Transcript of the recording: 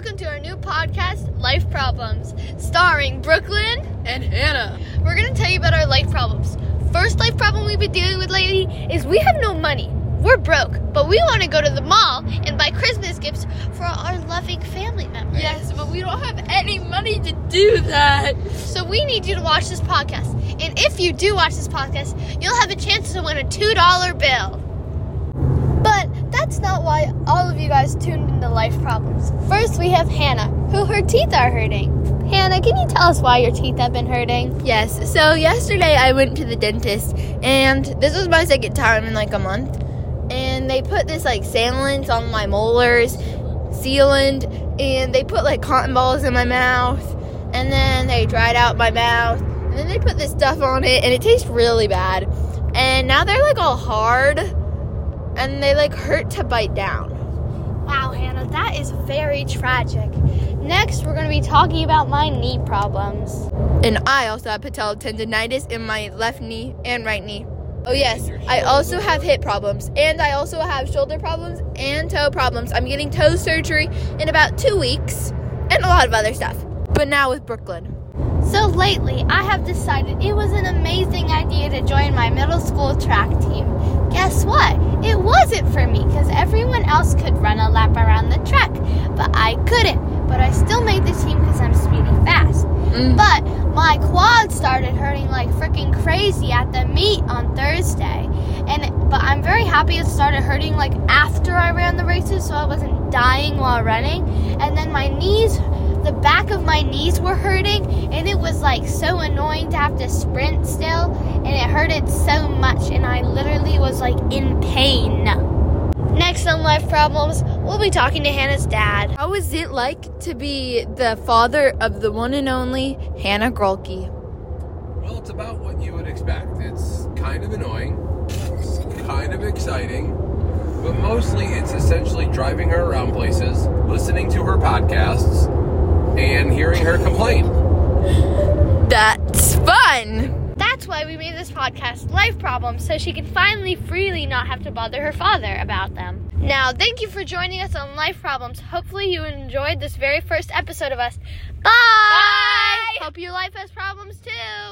welcome to our new podcast, Life Problems, starring Brooklyn and Hannah. We're gonna tell you about our life problems. First life problem we've been dealing with lately is we have no money. We're broke, but we want to go to the mall and buy Christmas gifts for our loving family members. Yes, but we don't have any money to do that. So we need you to watch this podcast. And if you do watch this podcast, you'll have a chance to win a $2 bill. Not why all of you guys tuned into Life Problems. First, we have Hannah, who her teeth are hurting. Hannah, can you tell us why your teeth have been hurting? Yes, so yesterday I went to the dentist, and this was my second time in like a month. And they put this like sealant on my molars, sealant, and they put like cotton balls in my mouth, and then they dried out my mouth, and then they put this stuff on it, and it tastes really bad. And now they're like all hard, and they like hurt to bite down. Wow, Hannah, that is very tragic. Next, we're going to be talking about my knee problems. And I also have patella tendonitis in my left knee and right knee. Oh, yes, I also have hip problems, and I also have shoulder problems and toe problems. I'm getting toe surgery in about two weeks, and a lot of other stuff. But now with Brooklyn. So lately, I have decided it was an amazing idea to join my middle school track team. Guess what? It wasn't for me because everyone else could run a lap around the track, but I couldn't. But I still made the team because I'm speedy fast. Mm. But my quad started hurting like freaking crazy at the meet on Thursday. And but I'm very happy it started hurting like after I ran the races so I wasn't dying while running. And then my knees the back of my knees were hurting and it was like so annoying to have to sprint still and it hurted so much and I literally was like in pain. Next on Life Problems, we'll be talking to Hannah's dad. How is it like to be the father of the one and only Hannah Grolke? Well, it's about what you would expect. It's kind of annoying, kind of exciting, but mostly it's essentially driving her around places, listening to her podcasts, and hearing her complain. That's fun! That's why we made this podcast, Life Problems, so she can finally freely not have to bother her father about them. Now, thank you for joining us on Life Problems. Hopefully, you enjoyed this very first episode of us. Bye! Bye! Hope your life has problems too.